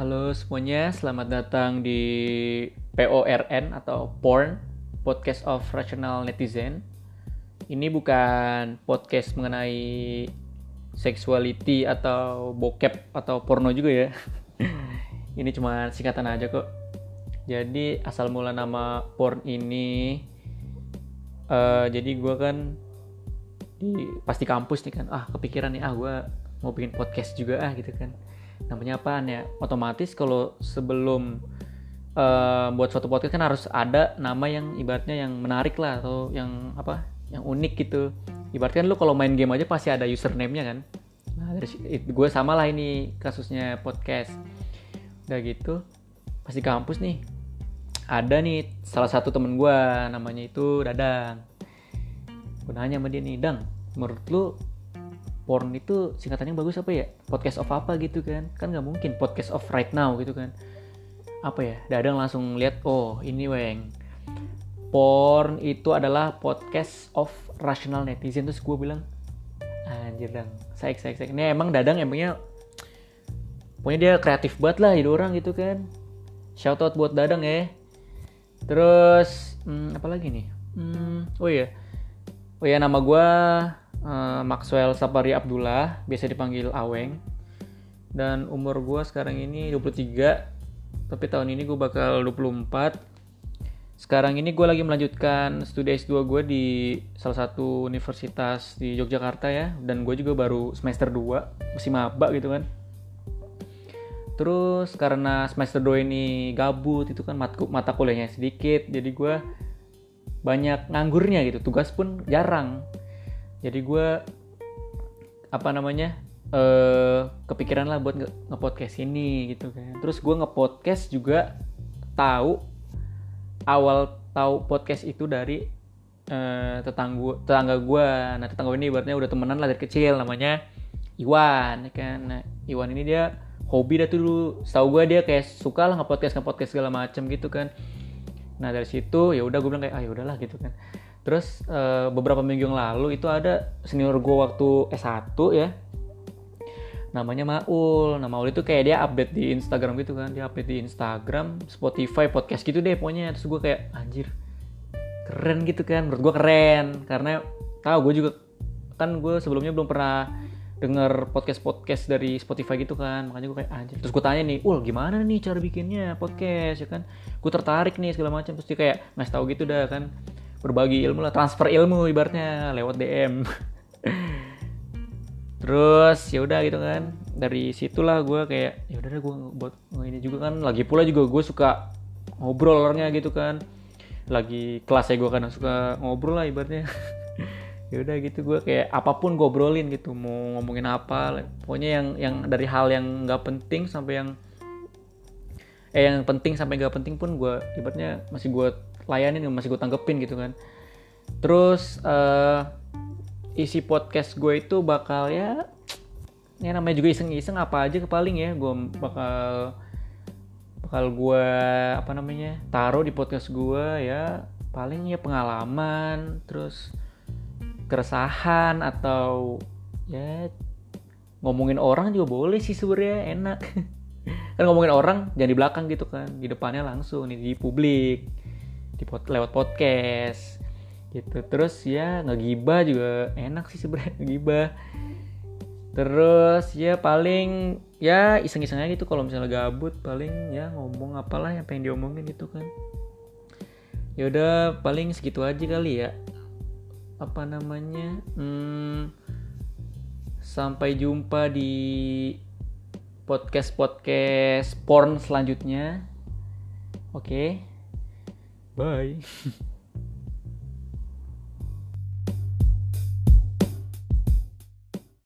Halo semuanya, selamat datang di PORN atau Porn, Podcast of Rational Netizen. Ini bukan podcast mengenai sexuality atau bokep atau porno juga ya. ini cuma singkatan aja kok. Jadi asal mula nama porn ini, uh, jadi gue kan di pasti kampus nih kan, ah kepikiran nih ah gue mau bikin podcast juga ah gitu kan namanya apaan ya? Otomatis kalau sebelum uh, buat suatu podcast kan harus ada nama yang ibaratnya yang menarik lah atau yang apa? Yang unik gitu. Ibaratnya lu kalau main game aja pasti ada username-nya kan? Nah dari gue sama lah ini kasusnya podcast. Udah gitu pasti kampus nih ada nih salah satu temen gue namanya itu Dadang. Gue nanya sama dia nih Dang menurut lu porn itu singkatannya bagus apa ya? Podcast of apa gitu kan? Kan nggak mungkin podcast of right now gitu kan. Apa ya? Dadang langsung lihat oh ini weng. Porn itu adalah podcast of rational netizen. Terus gue bilang anjir dang. Saya saya saya ini emang dadang emangnya pokoknya dia kreatif banget lah jadi orang gitu kan. Shout out buat dadang ya. Terus hmm, apa lagi nih? Hmm, oh iya. Oh iya nama gue uh, Maxwell Sapari Abdullah, biasa dipanggil Aweng. Dan umur gue sekarang ini 23, tapi tahun ini gue bakal 24. Sekarang ini gue lagi melanjutkan studi S2 gue di salah satu universitas di Yogyakarta ya. Dan gue juga baru semester 2, masih maba gitu kan. Terus karena semester 2 ini gabut, itu kan mata kuliahnya sedikit, jadi gue banyak nganggurnya gitu, tugas pun jarang jadi gue apa namanya uh, kepikiran lah buat nge-podcast ini gitu kan. Terus gue nge-podcast juga tahu awal tahu podcast itu dari uh, tetangga tetangga gue nah tetangga ini ibaratnya udah temenan lah dari kecil namanya Iwan ya kan. Nah, Iwan ini dia hobi dah tuh dulu. Setahu gue dia kayak suka lah nge-podcast nge-podcast segala macem gitu kan. Nah dari situ ya udah gue bilang kayak ah ya udahlah gitu kan Terus uh, beberapa minggu yang lalu itu ada senior gue waktu S1 ya. Namanya Maul. Nah, Maul itu kayak dia update di Instagram gitu kan. Dia update di Instagram, Spotify, podcast gitu deh pokoknya. Terus gue kayak anjir. Keren gitu kan. Menurut gue keren karena tahu gue juga kan gue sebelumnya belum pernah denger podcast-podcast dari Spotify gitu kan makanya gue kayak anjir terus gue tanya nih ul gimana nih cara bikinnya podcast ya kan gue tertarik nih segala macam terus dia kayak ngasih tahu gitu dah kan berbagi ilmu lah transfer ilmu ibaratnya lewat DM terus ya udah gitu kan. Dari situlah gue kayak ya udah gue buat ini juga kan. Lagi pula juga gue suka ngobrol orangnya gitu kan. Lagi kelas ya gue kan suka ngobrol lah ibaratnya. Ya udah gitu gue kayak apa pun gue obrolin gitu mau ngomongin apa pokoknya yang yang dari hal yang nggak penting sampai yang eh yang penting sampai nggak penting pun gue ibaratnya masih gue layanin masih gue tanggepin gitu kan. Terus uh, isi podcast gue itu bakal ya ya namanya juga iseng-iseng apa aja ke paling ya gue bakal bakal gue apa namanya taruh di podcast gue ya paling ya pengalaman terus keresahan atau ya ngomongin orang juga boleh sih sebenarnya enak. Kan ngomongin orang jangan di belakang gitu kan di depannya langsung nih di publik di pod, lewat podcast. Gitu. Terus ya ngegibah juga enak sih sebenarnya ngegibah. Terus ya paling ya iseng-iseng aja gitu kalau misalnya gabut paling ya ngomong apalah yang pengen diomongin gitu kan. Ya udah paling segitu aja kali ya. Apa namanya hmm, sampai jumpa di podcast podcast porn selanjutnya. Oke. okay. Bye.